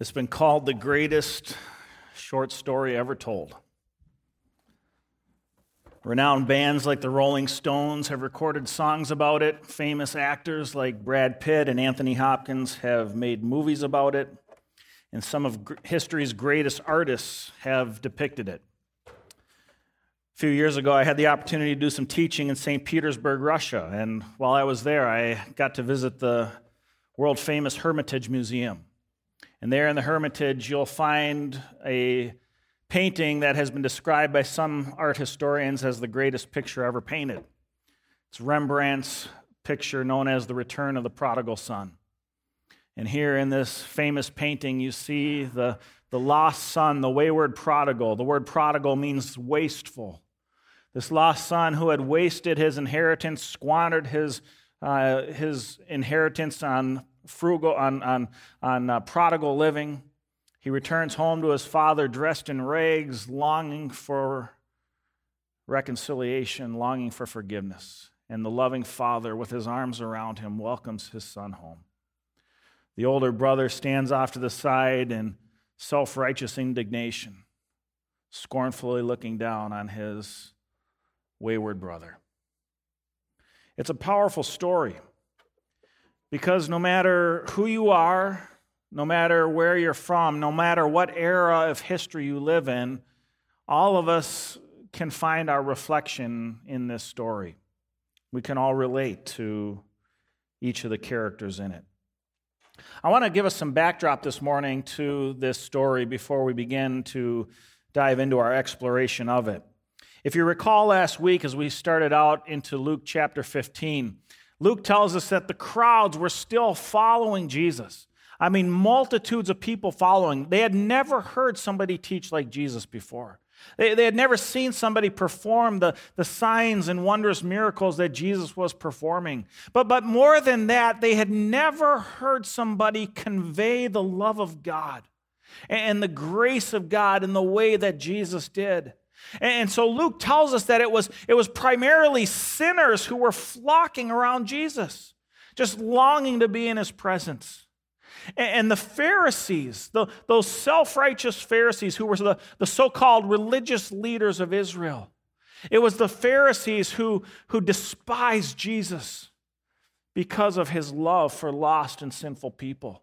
It's been called the greatest short story ever told. Renowned bands like the Rolling Stones have recorded songs about it. Famous actors like Brad Pitt and Anthony Hopkins have made movies about it. And some of history's greatest artists have depicted it. A few years ago, I had the opportunity to do some teaching in St. Petersburg, Russia. And while I was there, I got to visit the world famous Hermitage Museum. And there in the Hermitage, you'll find a painting that has been described by some art historians as the greatest picture ever painted. It's Rembrandt's picture known as The Return of the Prodigal Son. And here in this famous painting, you see the, the lost son, the wayward prodigal. The word prodigal means wasteful. This lost son who had wasted his inheritance, squandered his, uh, his inheritance on frugal, on, on, on uh, prodigal living. He returns home to his father dressed in rags, longing for reconciliation, longing for forgiveness. And the loving father, with his arms around him, welcomes his son home. The older brother stands off to the side in self righteous indignation, scornfully looking down on his wayward brother. It's a powerful story. Because no matter who you are, no matter where you're from, no matter what era of history you live in, all of us can find our reflection in this story. We can all relate to each of the characters in it. I want to give us some backdrop this morning to this story before we begin to dive into our exploration of it. If you recall last week, as we started out into Luke chapter 15, Luke tells us that the crowds were still following Jesus. I mean, multitudes of people following. They had never heard somebody teach like Jesus before. They, they had never seen somebody perform the, the signs and wondrous miracles that Jesus was performing. But, but more than that, they had never heard somebody convey the love of God and the grace of God in the way that Jesus did. And so Luke tells us that it was, it was primarily sinners who were flocking around Jesus, just longing to be in his presence. And the Pharisees, the, those self righteous Pharisees who were the, the so called religious leaders of Israel, it was the Pharisees who, who despised Jesus because of his love for lost and sinful people.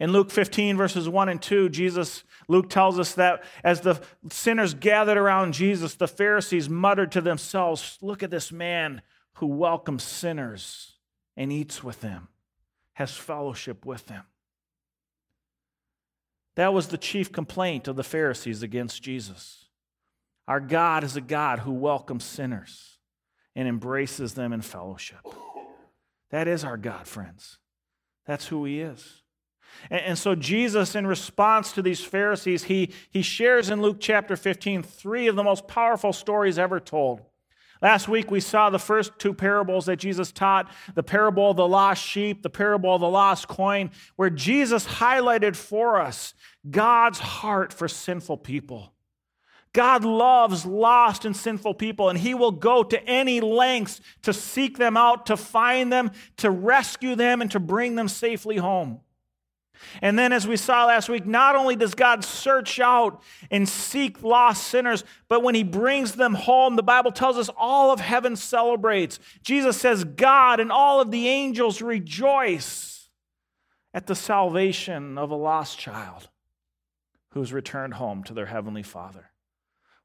In Luke 15, verses 1 and 2, Jesus, Luke tells us that as the sinners gathered around Jesus, the Pharisees muttered to themselves, Look at this man who welcomes sinners and eats with them, has fellowship with them. That was the chief complaint of the Pharisees against Jesus. Our God is a God who welcomes sinners and embraces them in fellowship. That is our God, friends. That's who He is. And, so, Jesus, in response to these Pharisees, he, he shares in Luke chapter 15 three of the most powerful stories ever told. Last week, we saw the first two parables that Jesus taught the parable of the lost sheep, the parable of the lost coin, where Jesus highlighted for us God's heart for sinful people. God loves lost and sinful people, and He will go to any lengths to seek them out, to find them, to rescue them, and to bring them safely home. And then, as we saw last week, not only does God search out and seek lost sinners, but when He brings them home, the Bible tells us all of heaven celebrates. Jesus says, God and all of the angels rejoice at the salvation of a lost child who's returned home to their heavenly Father.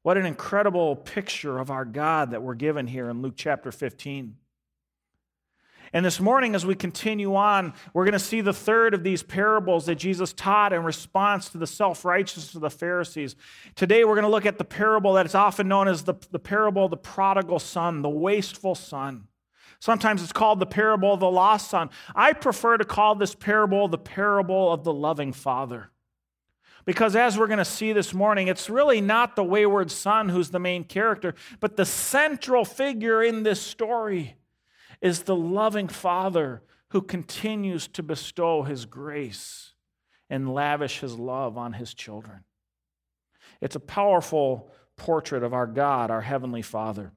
What an incredible picture of our God that we're given here in Luke chapter 15. And this morning, as we continue on, we're going to see the third of these parables that Jesus taught in response to the self righteousness of the Pharisees. Today, we're going to look at the parable that is often known as the, the parable of the prodigal son, the wasteful son. Sometimes it's called the parable of the lost son. I prefer to call this parable the parable of the loving father. Because as we're going to see this morning, it's really not the wayward son who's the main character, but the central figure in this story is the loving Father who continues to bestow his grace and lavish his love on his children. It's a powerful portrait of our God, our Heavenly Father.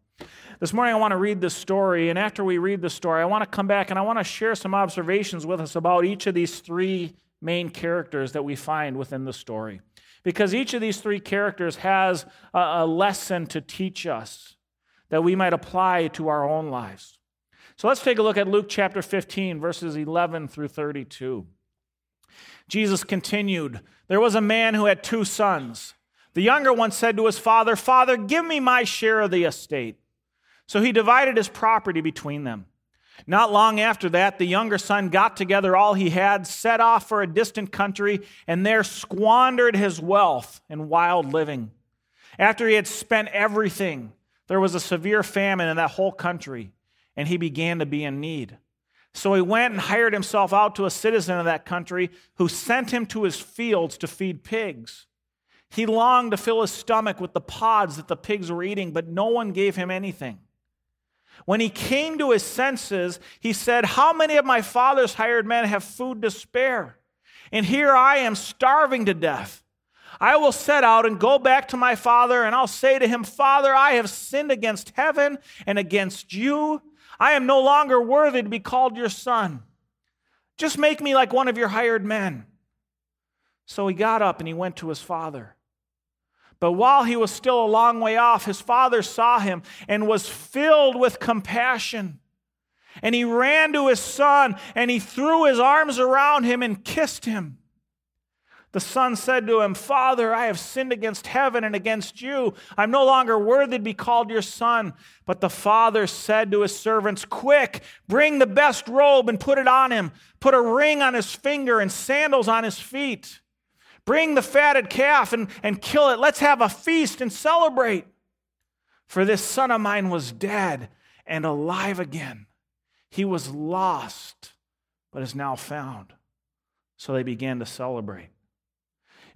This morning, I want to read this story, and after we read the story, I want to come back and I want to share some observations with us about each of these three main characters that we find within the story. Because each of these three characters has a, lesson to teach us that we might apply to our own lives. So let's take a look at Luke chapter 15, verses 11 through 32. Jesus continued There was a man who had two sons. The younger one said to his father, Father, give me my share of the estate. So he divided his property between them. Not long after that, the younger son got together all he had, set off for a distant country, and there squandered his wealth in wild living. After he had spent everything, there was a severe famine in that whole country, and he began to be in need. So he went and hired himself out to a citizen of that country who sent him to his fields to feed pigs. He longed to fill his stomach with the pods that the pigs were eating, but no one gave him anything. When he came to his senses, he said, How many of my father's hired men have food to spare? And here I am starving to death. I will set out and go back to my father, and I'll say to him, Father, I have sinned against heaven and against you. I am no longer worthy to be called your son. Just make me like one of your hired men. So he got up and he went to his father. But while he was still a long way off, his father saw him and was filled with compassion. And he ran to his son and he threw his arms around him and kissed him. The son said to him, Father, I have sinned against heaven and against you. I'm no longer worthy to be called your son. But the father said to his servants, Quick, bring the best robe and put it on him. Put a ring on his finger and sandals on his feet. Bring the fatted calf and, and kill it. Let's have a feast and celebrate. For this son of mine was dead and alive again. He was lost, but is now found. So they began to celebrate.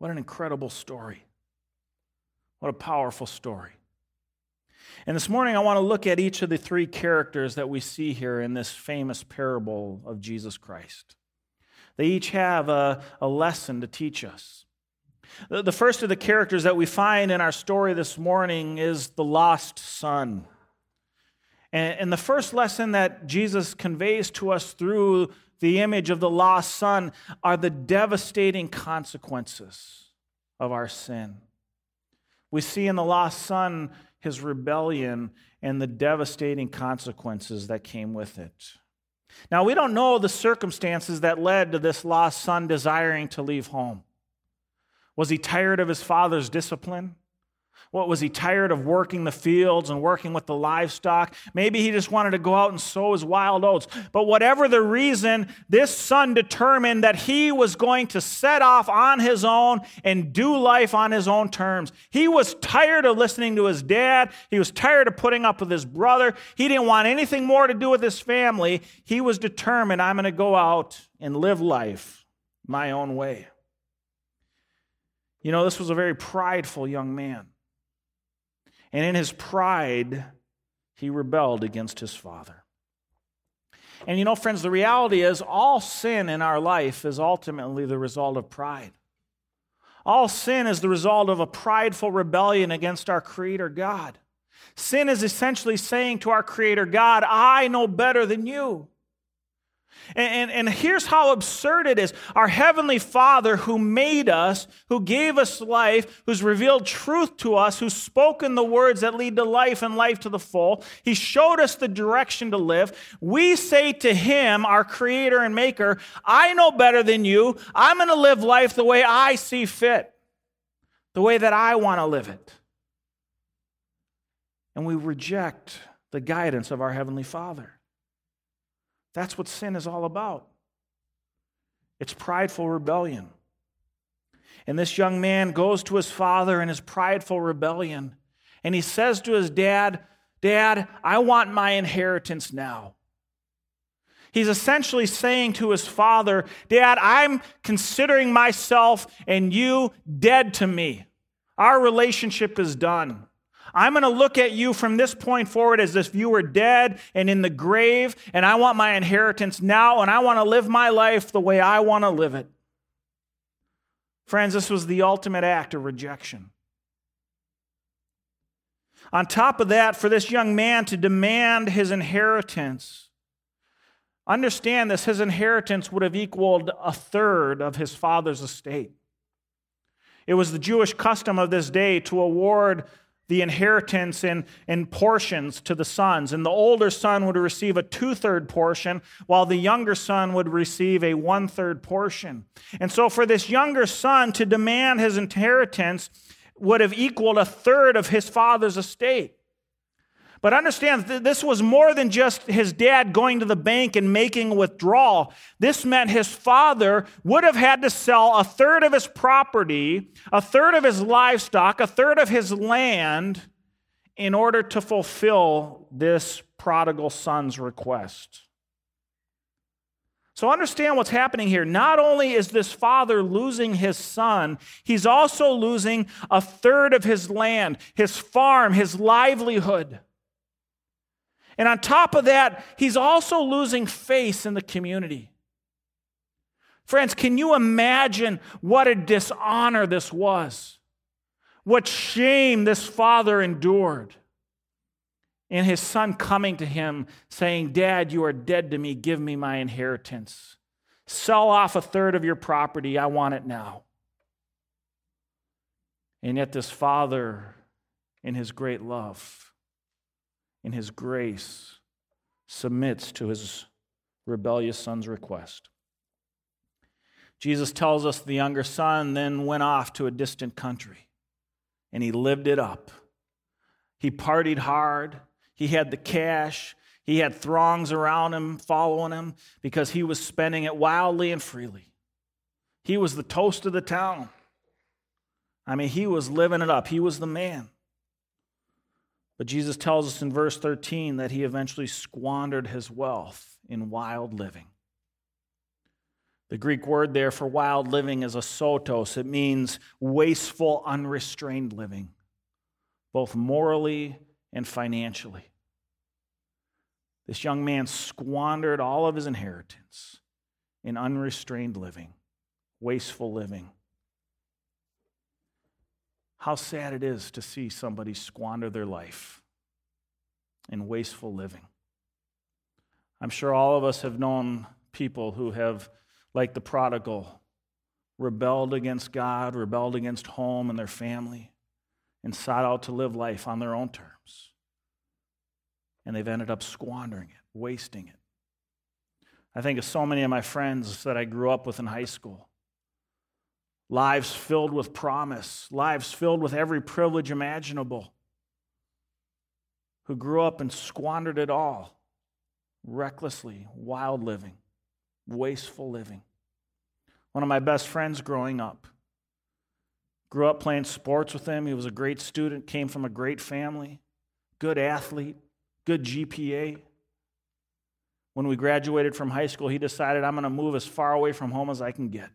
What an incredible story. What a powerful story. And this morning, I want to look at each of the three characters that we see here in this famous parable of Jesus Christ. They each have a, a lesson to teach us. The first of the characters that we find in our story this morning is the lost son. And, the first lesson that Jesus conveys to us through the image of the lost son are the devastating consequences of our sin. We see in the lost son his rebellion and the devastating consequences that came with it. Now, we don't know the circumstances that led to this lost son desiring to leave home. Was he tired of his father's discipline? What was he tired of working the fields and working with the livestock? Maybe he just wanted to go out and sow his wild oats. But whatever the reason, this son determined that he was going to set off on his own and do life on his own terms. He was tired of listening to his dad. He was tired of putting up with his brother. He didn't want anything more to do with his family. He was determined, I'm going to go out and live life my own way. You know, this was a very prideful young man. And in his pride, he rebelled against his father. And you know, friends, the reality is all sin in our life is ultimately the result of pride. All sin is the result of a prideful rebellion against our Creator God. Sin is essentially saying to our Creator God, I know better than you. And, and, and, here's how absurd it is. Our Heavenly Father, who made us, who gave us life, who's revealed truth to us, who's spoken the words that lead to life and life to the full, He showed us the direction to live. We say to Him, our Creator and Maker, I know better than you. I'm going to live life the way I see fit, the way that I want to live it. And we reject the guidance of our Heavenly Father. That's what sin is all about. It's prideful rebellion. And this young man goes to his father in his prideful rebellion, and he says to his dad, Dad, I want my inheritance now. He's essentially saying to his father, Dad, I'm considering myself and you dead to me. Our relationship is done. I'm going to look at you from this point forward as if you were dead and in the grave, and I want my inheritance now, and I want to live my life the way I want to live it. Friends, this was the ultimate act of rejection. On top of that, for this young man to demand his inheritance, understand this, his inheritance would have equaled a third of his father's estate. It was the Jewish custom of this day to award the inheritance in, in portions to the sons. And the older son would receive a two third portion, while the younger son would receive a one third portion. And so, for this younger son to demand his inheritance would have equaled a third of his father's estate. But understand, this was more than just his dad going to the bank and making a withdrawal. This meant his father would have had to sell a third of his property, a third of his livestock, a third of his land in order to fulfill this prodigal son's request. So understand what's happening here. Not only is this father losing his son, he's also losing a third of his land, his farm, his livelihood. And on top of that, he's also losing face in the community. Friends, can you imagine what a dishonor this was? What shame this father endured. And his son coming to him saying, Dad, you are dead to me. Give me my inheritance. Sell off a third of your property. I want it now. And yet, this father, in his great love, in his grace, submits to his rebellious son's request. Jesus tells us the younger son then went off to a distant country and he lived it up. He partied hard, he had the cash, he had throngs around him following him because he was spending it wildly and freely. He was the toast of the town. I mean, he was living it up, he was the man. But Jesus tells us in verse 13 that he eventually squandered his wealth in wild living. The Greek word there for wild living is asotos. It means wasteful, unrestrained living, both morally and financially. This young man squandered all of his inheritance in unrestrained living, wasteful living. How sad it is to see somebody squander their life in wasteful living. I'm sure all of us have known people who have, like the prodigal, rebelled against God, rebelled against home and their family, and sought out to live life on their own terms. And they've ended up squandering it, wasting it. I think of so many of my friends that I grew up with in high school lives filled with promise, lives filled with every privilege imaginable, who grew up and squandered it all recklessly, wild living, wasteful living. One of my best friends growing up. Grew up playing sports with him. He was a great student, came from a great family, good athlete, good GPA. When we graduated from high school, he decided, I'm going to move as far away from home as I can get.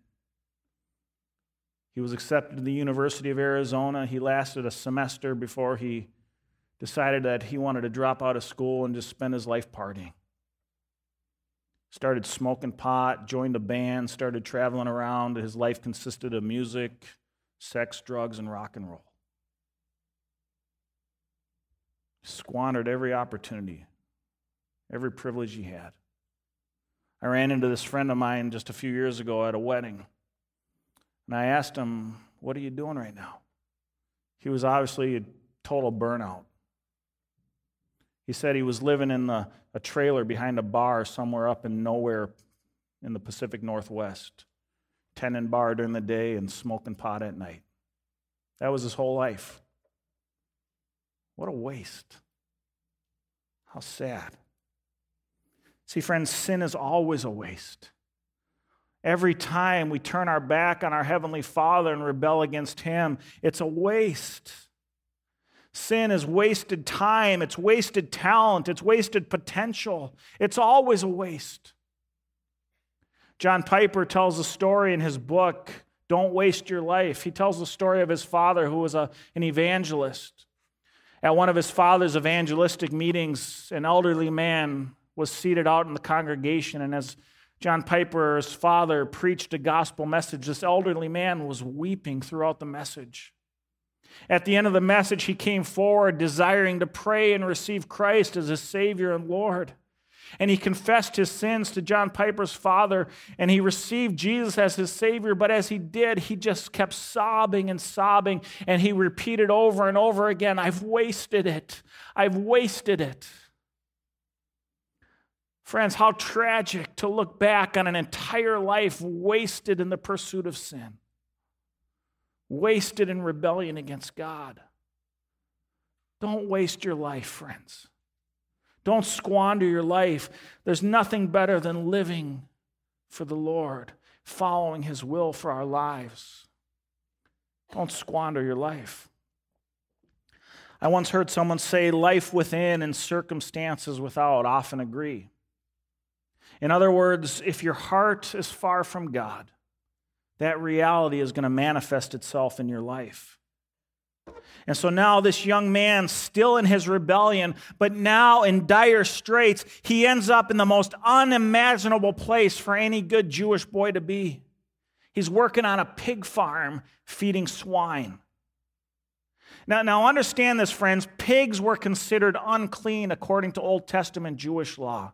He was accepted to the University of Arizona. He lasted a semester before he decided that he wanted to drop out of school and just spend his life partying. Started smoking pot, joined a band, started traveling around. His life consisted of music, sex, drugs, and rock and roll. Squandered every opportunity, every privilege he had. I ran into this friend of mine just a few years ago at a wedding. And I asked him, What are you doing right now? He was obviously a total burnout. He said he was living in the, a trailer behind a bar somewhere up in nowhere in the Pacific Northwest, tending bar during the day and smoking pot at night. That was his whole life. What a waste. How sad. See, friends, sin is always a waste. Every time we turn our back on our Heavenly Father and rebel against Him, it's a waste. Sin is wasted time, it's wasted talent, it's wasted potential. It's always a waste. John Piper tells a story in his book, Don't Waste Your Life. He tells the story of his father, who was a, an evangelist. At one of his father's evangelistic meetings, an elderly man was seated out in the congregation, and as John Piper's father preached a gospel message, this elderly man was weeping throughout the message. At the end of the message, he came forward desiring to pray and receive Christ as his Savior and Lord. And he confessed his sins to John Piper's father, and he received Jesus as his Savior. But as he did, he just kept sobbing and sobbing, and he repeated over and over again, I've wasted it. I've wasted it. Friends, how tragic to look back on an entire life wasted in the pursuit of sin, wasted in rebellion against God. Don't waste your life, friends. Don't squander your life. There's nothing better than living for the Lord, following His will for our lives. Don't squander your life. I once heard someone say, life within and circumstances without often agree. In other words, if your heart is far from God, that reality is going to manifest itself in your life. And so now, this young man, still in his rebellion, but now in dire straits, he ends up in the most unimaginable place for any good Jewish boy to be. He's working on a pig farm feeding swine. Now, now understand this, friends. Pigs were considered unclean according to Old Testament Jewish law.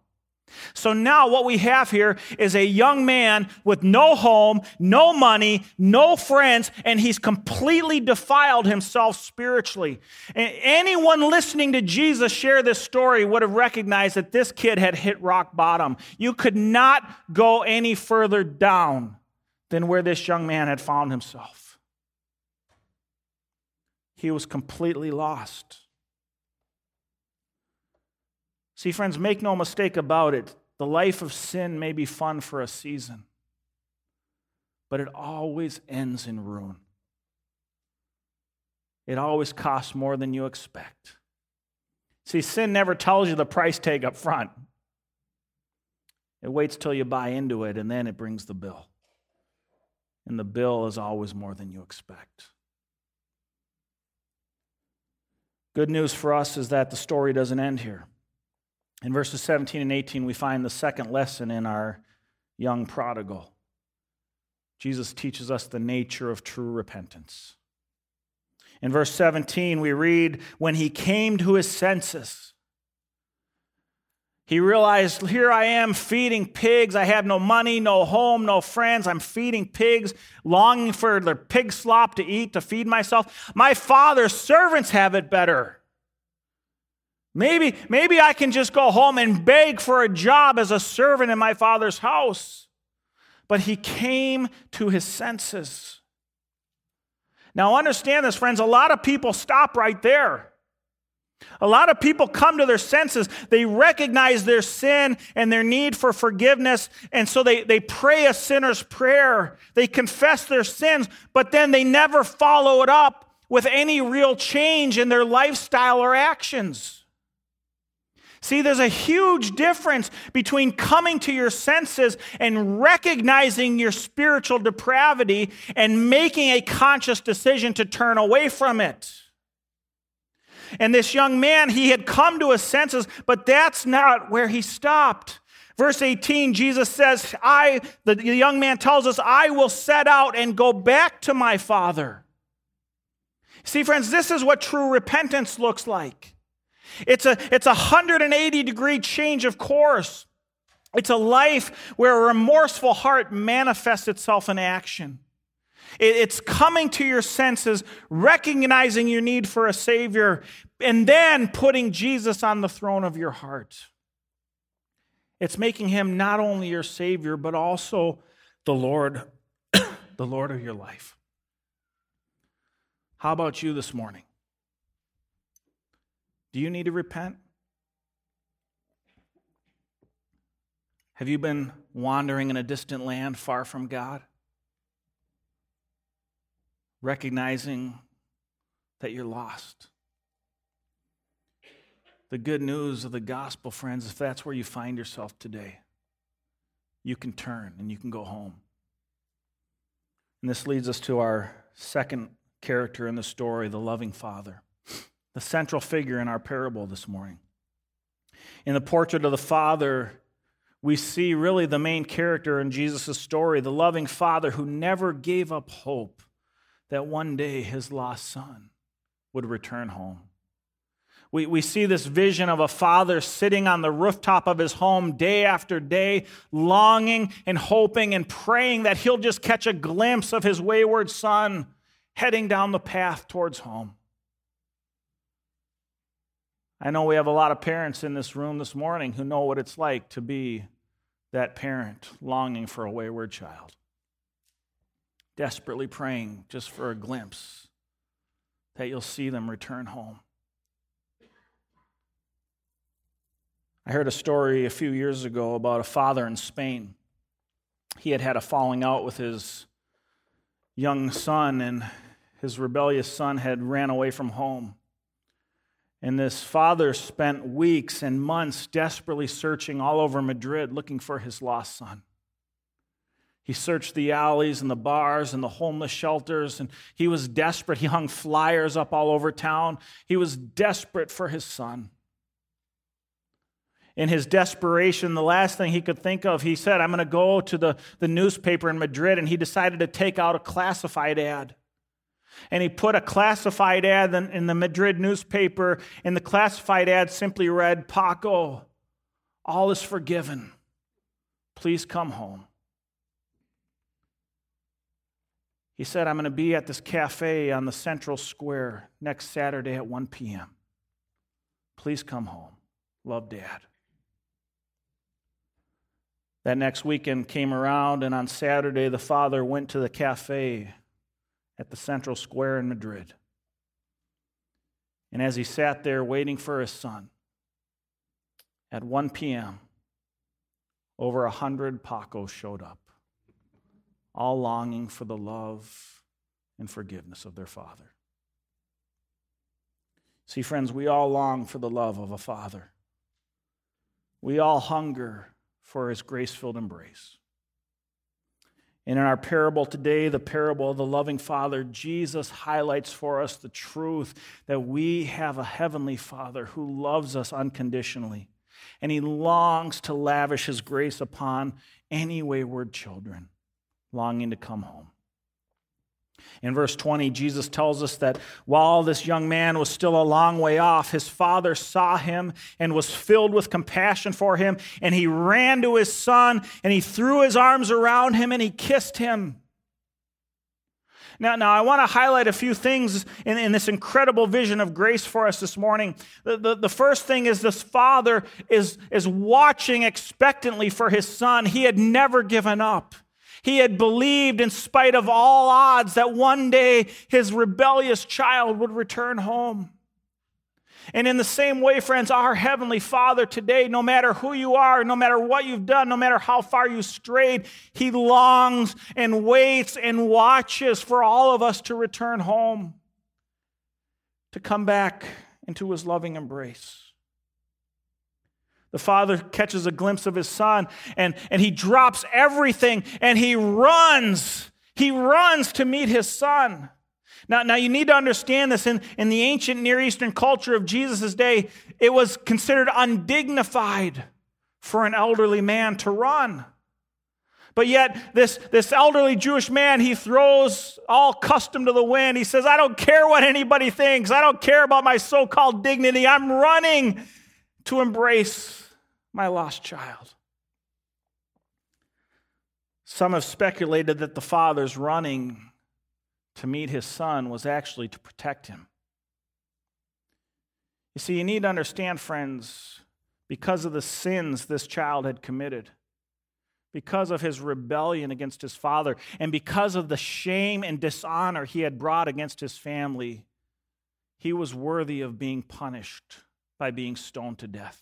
So now what we have here is a young man with no home, no money, no friends, and he's completely defiled himself spiritually. And anyone listening to Jesus share this story would have recognized that this kid had hit rock bottom. You could not go any further down than where this young man had found himself. He was completely lost. See, friends, make no mistake about it. The life of sin may be fun for a season, but it always ends in ruin. It always costs more than you expect. See, sin never tells you the price tag up front. It waits till you buy into it, and then it brings the bill. And the bill is always more than you expect. Good news for us is that the story doesn't end here. In verses 17 and 18, we find the second lesson in our young prodigal. Jesus teaches us the nature of true repentance. In verse 17, we read, When he came to his senses, he realized, Here I am feeding pigs. I have no money, no home, no friends. I'm feeding pigs, longing for their pig slop to eat, to feed myself. My father's servants have it better. Maybe, maybe I can just go home and beg for a job as a servant in my father's house. But he came to his senses. Now, understand this, friends. A lot of people stop right there. A lot of people come to their senses. They recognize their sin and their need for forgiveness. And so they, they pray a sinner's prayer. They confess their sins, but then they never follow it up with any real change in their lifestyle or actions. See, there's a huge difference between coming to your senses and recognizing your spiritual depravity and making a conscious decision to turn away from it. And this young man, he had come to his senses, but that's not where he stopped. Verse 18, Jesus says, I, the young man tells us, I will set out and go back to my father. See, friends, this is what true repentance looks like. It's a, it's a 180 degree change of course. It's a life where a remorseful heart manifests itself in action. It's coming to your senses, recognizing your need for a Savior, and then putting Jesus on the throne of your heart. It's making him not only your Savior, but also the Lord, the Lord of your life. How about you this morning? Do you need to repent? Have you been wandering in a distant land far from God? Recognizing that you're lost. The good news of the gospel, friends, if that's where you find yourself today, you can turn and you can go home. And this leads us to our second character in the story, the loving father, the central figure in our parable this morning. In the portrait of the father, we see really the main character in Jesus' story, the loving father who never gave up hope that one day his lost son would return home. We, we see this vision of a father sitting on the rooftop of his home day after day, longing and hoping and praying that he'll just catch a glimpse of his wayward son heading down the path towards home. I know we have a lot of parents in this room this morning who know what it's like to be that parent longing for a wayward child, desperately praying just for a glimpse that you'll see them return home. I heard a story a few years ago about a father in Spain. He had had a falling out with his young son, and his rebellious son had ran away from home. And this father spent weeks and months desperately searching all over Madrid looking for his lost son. He searched the alleys and the bars and the homeless shelters, and he was desperate. He hung flyers up all over town. He was desperate for his son. In his desperation, the last thing he could think of, he said, I'm going to go to the, the newspaper in Madrid, and he decided to take out a classified ad. And he put a classified ad in the Madrid newspaper, and the classified ad simply read, Paco, all is forgiven. Please come home. He said, I'm going to be at this cafe on the Central Square next Saturday at 1 p.m. Please come home. Love, Dad. That next weekend came around, and on Saturday, the father went to the cafe at the central square in Madrid. And as he sat there waiting for his son, at 1 p.m., over a hundred Pacos showed up, all longing for the love and forgiveness of their father. See, friends, we all long for the love of a father. We all hunger for his grace filled embrace. And in our parable today, the parable of the loving Father, Jesus highlights for us the truth that we have a heavenly Father who loves us unconditionally. And he longs to lavish his grace upon any wayward children longing to come home. In verse 20, Jesus tells us that while this young man was still a long way off, his father saw him and was filled with compassion for him. And he ran to his son and he threw his arms around him and he kissed him. Now, now I want to highlight a few things in, in this incredible vision of grace for us this morning. The, the, the first thing is this father is, is watching expectantly for his son. He had never given up. He had believed, in spite of all odds, that one day his rebellious child would return home. And in the same way, friends, our Heavenly Father today, no matter who you are, no matter what you've done, no matter how far you strayed, He longs and waits and watches for all of us to return home, to come back into His loving embrace. The father catches a glimpse of his son and, and he drops everything and he runs. He runs to meet his son. Now, now you need to understand this. In, in the ancient Near Eastern culture of Jesus' day, it was considered undignified for an elderly man to run. But yet, this, this elderly Jewish man, he throws all custom to the wind. He says, I don't care what anybody thinks. I don't care about my so called dignity. I'm running to embrace my lost child. Some have speculated that the father's running to meet his son was actually to protect him. You see, you need to understand, friends, because of the sins this child had committed, because of his rebellion against his father, and because of the shame and dishonor he had brought against his family, he was worthy of being punished by being stoned to death.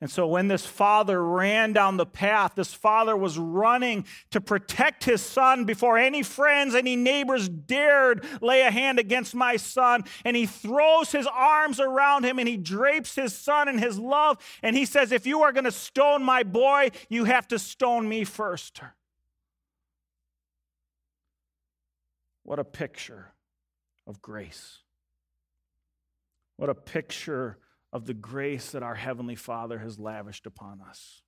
And so when this father ran down the path, this father was running to protect his son before any friends, any neighbors dared lay a hand against my son. And he throws his arms around him and he drapes his son in his love. And he says, If you are going to stone my boy, you have to stone me first. What a picture of grace. What a picture of the grace that our Heavenly Father has lavished upon us.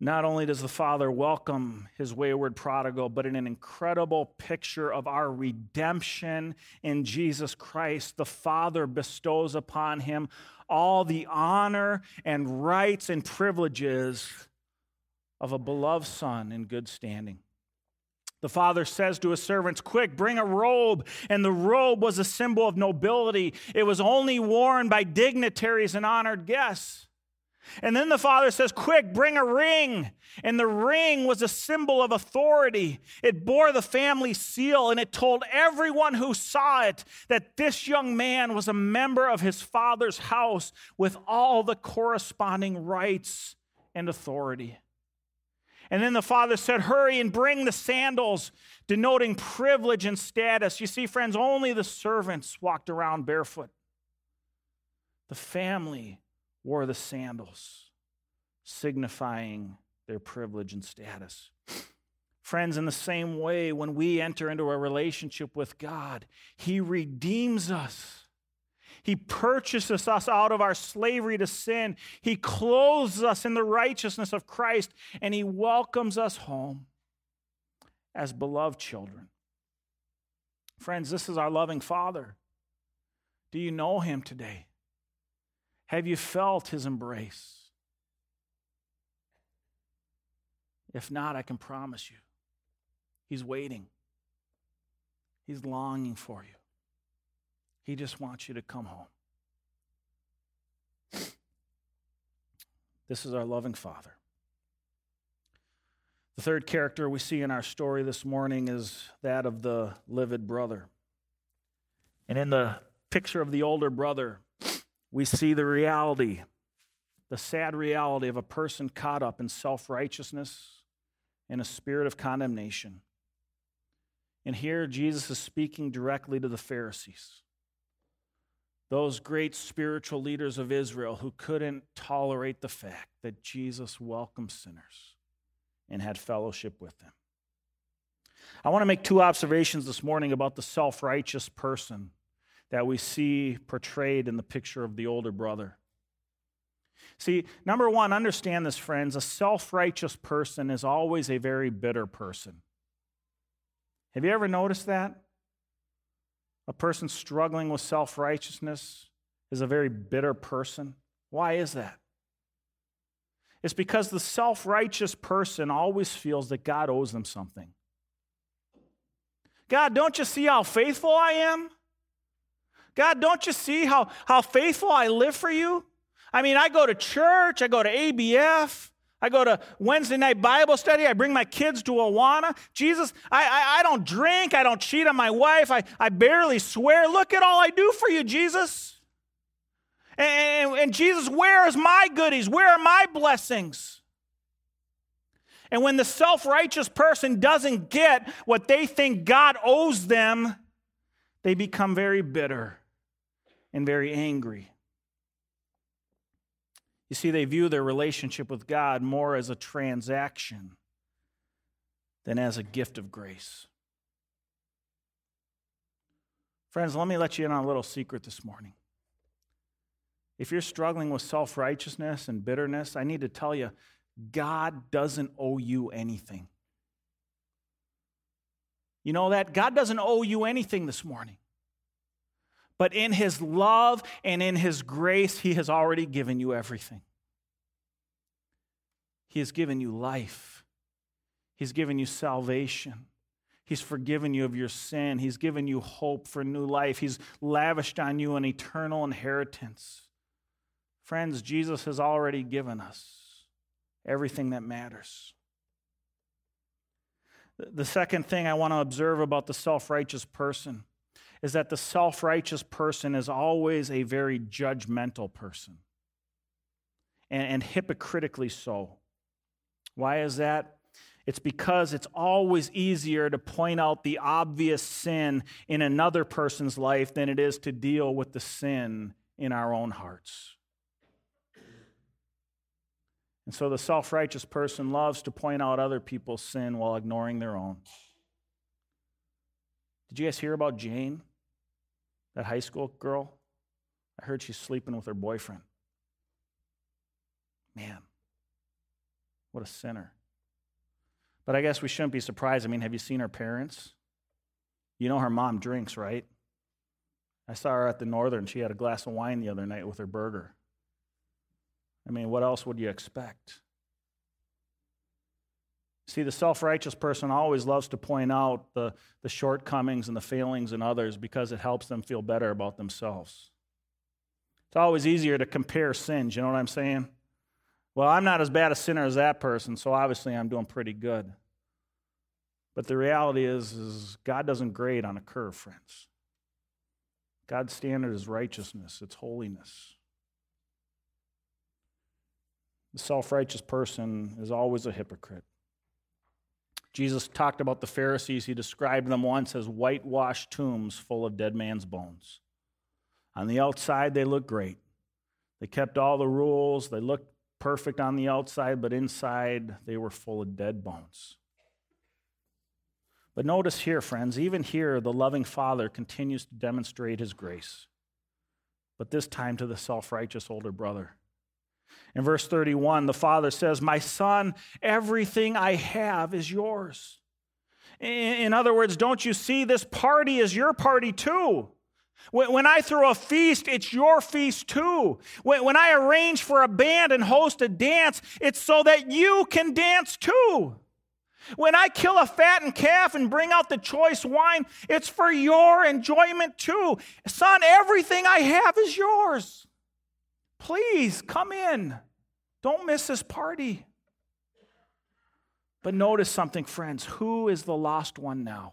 Not only does the Father welcome his wayward prodigal, but in an incredible picture of our redemption in Jesus Christ, the Father bestows upon him all the honor and rights and privileges of a beloved Son in good standing. The father says to his servants, Quick, bring a robe. And the robe was a symbol of nobility. It was only worn by dignitaries and honored guests. And then the father says, Quick, bring a ring. And the ring was a symbol of authority. It bore the family seal, and it told everyone who saw it that this young man was a member of his father's house with all the corresponding rights and authority. And then the father said, Hurry and bring the sandals, denoting privilege and status. You see, friends, only the servants walked around barefoot. The family wore the sandals, signifying their privilege and status. Friends, in the same way, when we enter into a relationship with God, He redeems us he purchases us out of our slavery to sin. He clothes us in the righteousness of Christ, and He welcomes us home as beloved children. Friends, this is our loving Father. Do you know Him today? Have you felt His embrace? If not, I can promise you, He's waiting. He's longing for you. He just wants you to come home. This is our loving Father. The third character we see in our story this morning is that of the livid brother. And in the picture of the older brother, we see the reality, the sad reality of a person caught up in self righteousness and a spirit of condemnation. And here Jesus is speaking directly to the Pharisees those great spiritual leaders of Israel who couldn't tolerate the fact that Jesus welcomed sinners and had fellowship with them. I want to make two observations this morning about the self righteous person that we see portrayed in the picture of the older brother. See, number one, understand this, friends. A self righteous person is always a very bitter person. Have you ever noticed that? A person struggling with self righteousness is a very bitter person. Why is that? It's because the self righteous person always feels that God owes them something. God, don't you see how faithful I am? God, don't you see how, how faithful I live for you? I mean, I go to church, I go to ABF, I go to Wednesday night Bible study. I bring my kids to Awana. Jesus, I, I, I don't drink. I don't cheat on my wife. I, I barely swear. Look at all I do for you, Jesus. And, and Jesus, where is my goodies? Where are my blessings? And when the self righteous person doesn't get what they think God owes them, they become very bitter and very angry. You see, they view their relationship with God more as a transaction than as a gift of grace. Friends, let me let you in on a little secret this morning. If you're struggling with self righteousness and bitterness, I need to tell you, God doesn't owe you anything. You know that? God doesn't owe you anything this morning. But in His love and in His grace, He has already given you everything. He has given you life, He's given you salvation. He's forgiven you of your sin. He's given you hope for new life. He's lavished on you an eternal inheritance. Friends, Jesus has already given us everything that matters. The second thing I want to observe about the self righteous person is that the self righteous person is always a very judgmental person, and, and hypocritically so. Why is that? It's because it's always easier to point out the obvious sin in another person's life than it is to deal with the sin in our own hearts. And so the self righteous person loves to point out other people's sin while ignoring their own. Did you guys hear about Jane, that high school girl? I heard she's sleeping with her boyfriend. Man, what a sinner. But I guess we shouldn't be surprised. I mean, have you seen her parents? You know her mom drinks, right? I saw her at the Northern. She had a glass of wine the other night with her burger. I mean, what else would you expect? See, the self righteous person always loves to point out the, the shortcomings and the failings in others because it helps them feel better about themselves. It's always easier to compare sins, you know what I'm saying? Well, I'm not as bad a sinner as that person, so obviously I'm doing pretty good. But the reality is, is God doesn't grade on a curve, friends. God's standard is righteousness, it's holiness. The self righteous person is always a hypocrite. Jesus talked about the Pharisees. He described them once as whitewashed tombs full of dead man's bones. On the outside, they looked great. They kept all the rules. They looked perfect on the outside, but inside, they were full of dead bones. But notice here, friends, even here, the loving Father continues to demonstrate his grace, but this time to the self righteous older brother. In verse 31, the father says, My son, everything I have is yours. In other words, don't you see this party is your party too? When I throw a feast, it's your feast too. When I arrange for a band and host a dance, it's so that you can dance too. When I kill a fattened calf and bring out the choice wine, it's for your enjoyment too. Son, everything I have is yours. Please come in. Don't miss this party. But notice something, friends. Who is the lost one now?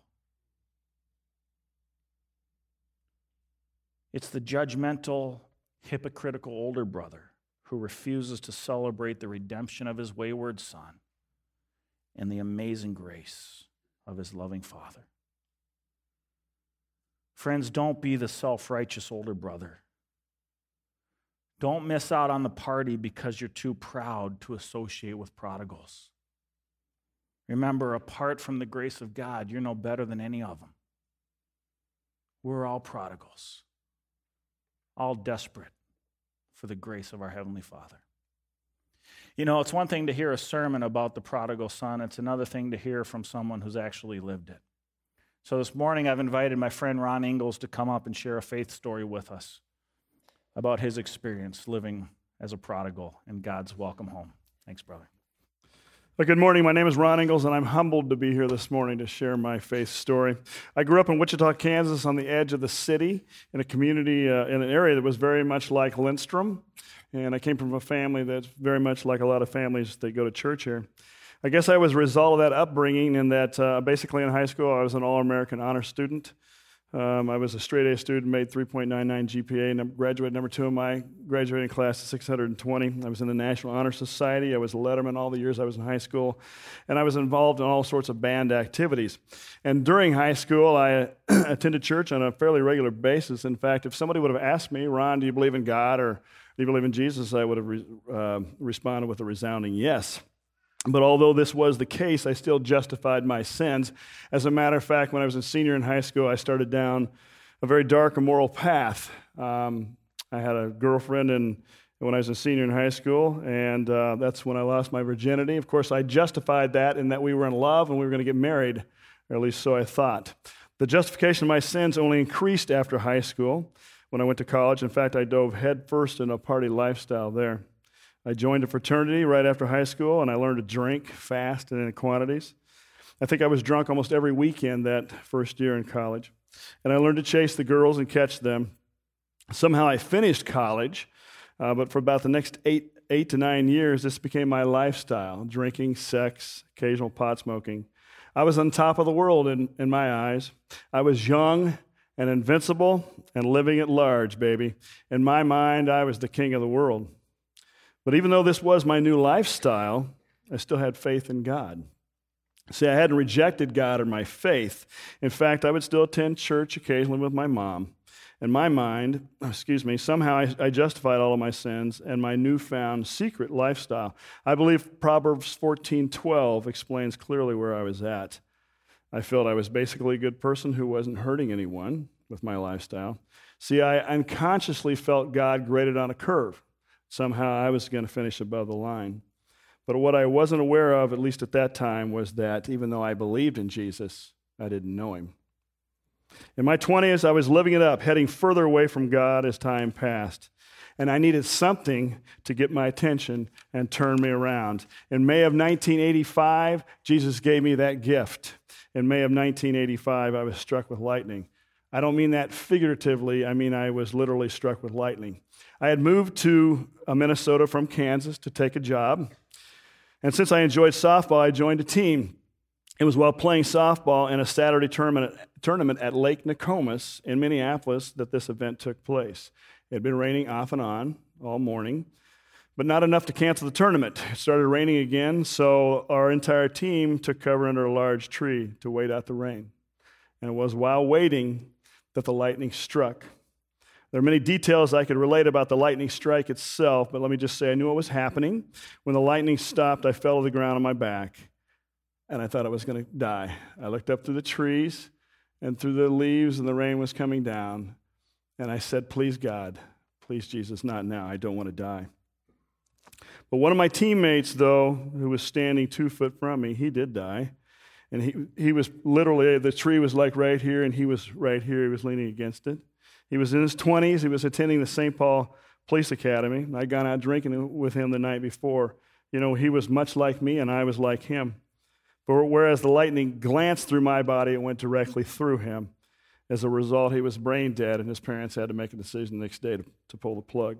It's the judgmental, hypocritical older brother who refuses to celebrate the redemption of his wayward son and the amazing grace of his loving father. Friends, don't be the self righteous older brother don't miss out on the party because you're too proud to associate with prodigals. Remember, apart from the grace of God, you're no better than any of them. We're all prodigals, all desperate for the grace of our Heavenly Father. You know, it's one thing to hear a sermon about the prodigal son, it's another thing to hear from someone who's actually lived it. So this morning, I've invited my friend Ron Ingalls to come up and share a faith story with us about his experience living as a prodigal in God's welcome home. Thanks, brother. Well, good morning. My name is Ron Ingalls, and I'm humbled to be here this morning to share my faith story. I grew up in Wichita, Kansas, on the edge of the city, in a community, uh, in an area that was very much like Lindstrom. And I came from a family that's very much like a lot of families that go to church here. I guess I was a result of that upbringing, in that uh, basically in high school I was an All American honor student. Um, I was a straight A student, made 3.99 GPA, and graduated number two in my graduating class of 620. I was in the National Honor Society. I was a letterman all the years I was in high school, and I was involved in all sorts of band activities. And during high school, I attended church on a fairly regular basis. In fact, if somebody would have asked me, Ron, do you believe in God or do you believe in Jesus, I would have re- uh, responded with a resounding yes. But although this was the case, I still justified my sins. As a matter of fact, when I was a senior in high school, I started down a very dark, immoral path. Um, I had a girlfriend and when I was a senior in high school, and uh, that's when I lost my virginity. Of course, I justified that in that we were in love and we were going to get married, or at least so I thought. The justification of my sins only increased after high school when I went to college. In fact, I dove headfirst in a party lifestyle there. I joined a fraternity right after high school, and I learned to drink fast and in quantities. I think I was drunk almost every weekend that first year in college. And I learned to chase the girls and catch them. Somehow I finished college, uh, but for about the next eight, eight to nine years, this became my lifestyle drinking, sex, occasional pot smoking. I was on top of the world in, in my eyes. I was young and invincible and living at large, baby. In my mind, I was the king of the world. But even though this was my new lifestyle, I still had faith in God. See, I hadn't rejected God or my faith. In fact, I would still attend church occasionally with my mom. In my mind, excuse me, somehow I, I, justified all of my sins and my newfound secret lifestyle. I believe Proverbs 14:12 explains clearly where I was at. I felt I was basically a good person who wasn't hurting anyone with my lifestyle. See, I unconsciously felt God graded on a curve. Somehow I was going to finish above the line. But what I wasn't aware of, at least at that time, was that even though I believed in Jesus, I didn't know him. In my 20s, I was living it up, heading further away from God as time passed. And I needed something to get my attention and turn me around. In May of 1985, Jesus gave me that gift. In May of 1985, I was struck with lightning. I don't mean that figuratively, I mean I was literally struck with lightning. I had moved to uh, Minnesota from Kansas to take a job. And since I enjoyed softball, I joined a team. It was while playing softball in a Saturday tournament, tournament at Lake Nokomis in Minneapolis that this event took place. It had been raining off and on all morning, but not enough to cancel the tournament. It started raining again, so our entire team took cover under a large tree to wait out the rain. And it was while waiting that the lightning struck. There are many details I could relate about the lightning strike itself, but let me just say I knew what was happening. When the lightning stopped, I fell to the ground on my back, and I thought I was going to die. I looked up through the trees and through the leaves, and the rain was coming down, and I said, Please, God, please, Jesus, not now. I don't want to die. But one of my teammates, though, who was standing two foot from me, he did die. And he, he was literally, the tree was like right here, and he was right here. He was leaning against it. He was in his 20s. He was attending the St. Paul Police Academy. I'd gone out drinking with him the night before. You know, he was much like me, and I was like him. But whereas the lightning glanced through my body, it went directly through him. As a result, he was brain dead, and his parents had to make a decision the next day to, to pull the plug.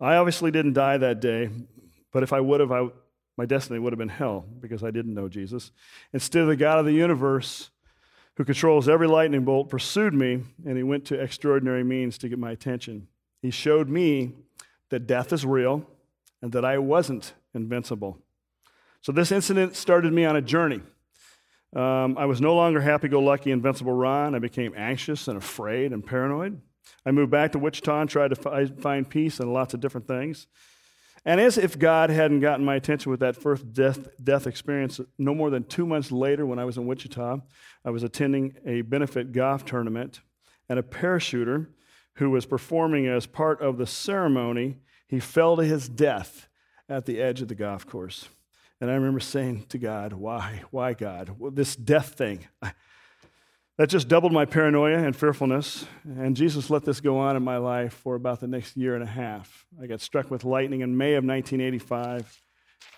I obviously didn't die that day, but if I would have, I, my destiny would have been hell because I didn't know Jesus. Instead, of the God of the universe who controls every lightning bolt, pursued me, and he went to extraordinary means to get my attention. He showed me that death is real and that I wasn't invincible. So, this incident started me on a journey. Um, I was no longer happy go lucky, invincible Ron. I became anxious and afraid and paranoid. I moved back to Wichita and tried to find peace in lots of different things. And as if God hadn't gotten my attention with that first death, death experience, no more than two months later, when I was in Wichita, I was attending a benefit golf tournament, and a parachuter who was performing as part of the ceremony, he fell to his death at the edge of the golf course. And I remember saying to God, Why? Why, God? Well, this death thing. That just doubled my paranoia and fearfulness. And Jesus let this go on in my life for about the next year and a half. I got struck with lightning in May of 1985,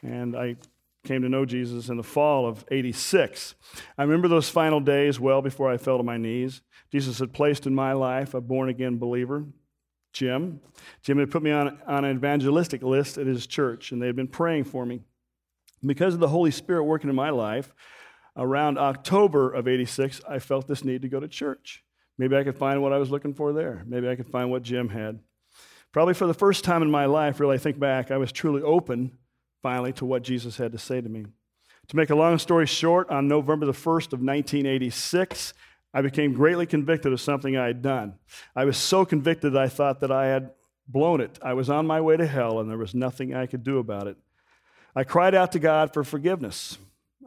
and I came to know Jesus in the fall of 86. I remember those final days well before I fell to my knees. Jesus had placed in my life a born again believer, Jim. Jim had put me on, on an evangelistic list at his church, and they had been praying for me. Because of the Holy Spirit working in my life, around October of 86, I felt this need to go to church. Maybe I could find what I was looking for there. Maybe I could find what Jim had. Probably for the first time in my life, really, I think back, I was truly open finally to what Jesus had to say to me. To make a long story short, on November the 1st of 1986, I became greatly convicted of something I had done. I was so convicted I thought that I had blown it. I was on my way to hell and there was nothing I could do about it. I cried out to God for forgiveness.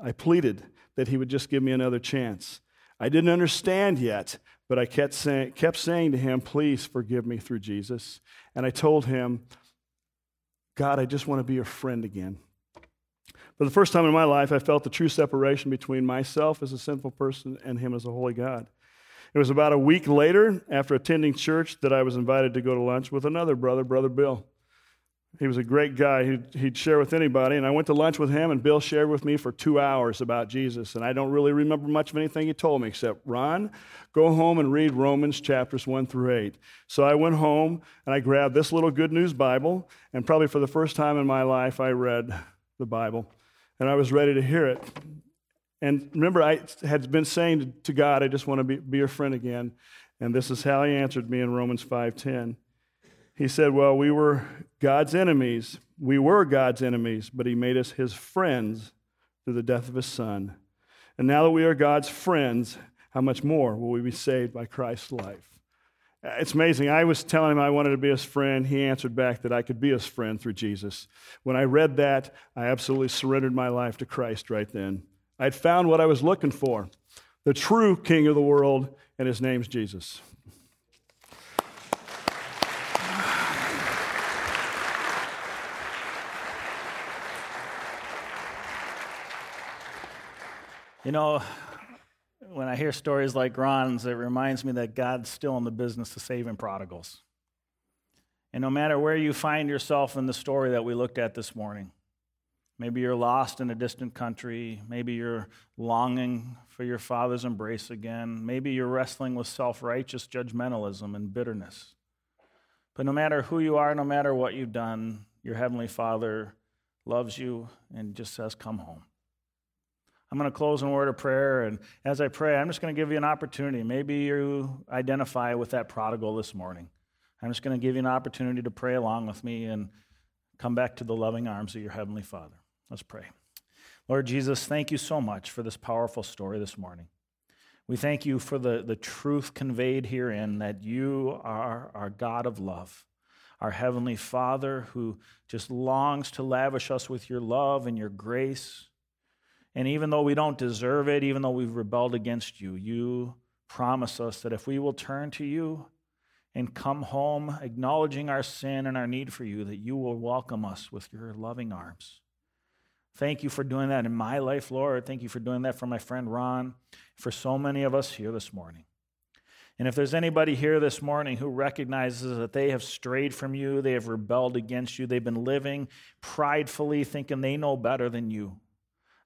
I pleaded that he would just give me another chance. I didn't understand yet, but I kept, say, kept saying to him, Please forgive me through Jesus. And I told him, God, I just want to be your friend again. For the first time in my life, I felt the true separation between myself as a sinful person and him as a holy God. It was about a week later, after attending church, that I was invited to go to lunch with another brother, Brother Bill. He was a great guy. He'd, he'd, share with anybody. And I went to lunch with him, and Bill shared with me for two hours about Jesus. And I don't really remember much of anything he told me except, Ron, go home and read Romans chapters 1 through 8. So I went home and I grabbed this little Good News Bible. And probably for the first time in my life, I read the Bible. And I was ready to hear it. And remember, I had been saying to God, I just want to be, be your friend again. And this is how he answered me in Romans 5:10. He said, Well, we were God's enemies. We were God's enemies, but He made us His friends through the death of His Son. And now that we are God's friends, how much more will we be saved by Christ's life? It's amazing. I was telling him I wanted to be his friend. He answered back that I could be his friend through Jesus. When I read that, I absolutely surrendered my life to Christ right then. I'd found what I was looking for the true King of the world, and his name's Jesus. You know, when I hear stories like Ron's, it reminds me that God's still in the business of saving prodigals. And no matter where you find yourself in the story that we looked at this morning, maybe you're lost in a distant country, maybe you're longing for your father's embrace again, maybe you're wrestling with self righteous judgmentalism and bitterness. But no matter who you are, no matter what you've done, your Heavenly Father loves you and just says, Come home. I'm going to close in a word of prayer. And as I pray, I'm just going to give you an opportunity. Maybe you identify with that prodigal this morning. I'm just going to give you an opportunity to pray along with me and come back to the loving arms of your Heavenly Father. Let's pray. Lord Jesus, thank you so much for this powerful story this morning. We thank you for the, the truth conveyed herein that you are our God of love, our Heavenly Father who just longs to lavish us with your love and your grace. And even though we don't deserve it, even though we've rebelled against you, you promise us that if we will turn to you and come home acknowledging our sin and our need for you, that you will welcome us with your loving arms. Thank you for doing that in my life, Lord. Thank you for doing that for my friend Ron, for so many of us here this morning. And if there's anybody here this morning who recognizes that they have strayed from you, they have rebelled against you, they've been living pridefully, thinking they know better than you,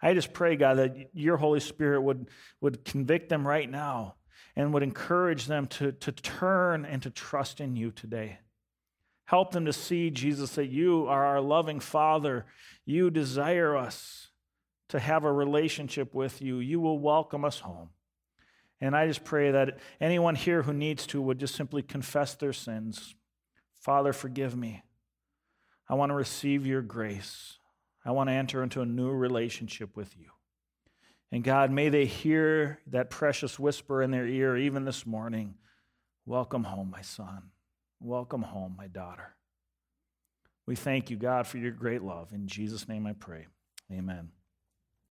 I just pray, God, that your Holy Spirit would, would convict them right now and would encourage them to, to turn and to trust in you today. Help them to see, Jesus, that you are our loving Father. You desire us to have a relationship with you. You will welcome us home. And I just pray that anyone here who needs to would just simply confess their sins. Father, forgive me. I want to receive your grace. I want to enter into a new relationship with you. And God, may they hear that precious whisper in their ear even this morning Welcome home, my son. Welcome home, my daughter. We thank you, God, for your great love. In Jesus' name I pray. Amen.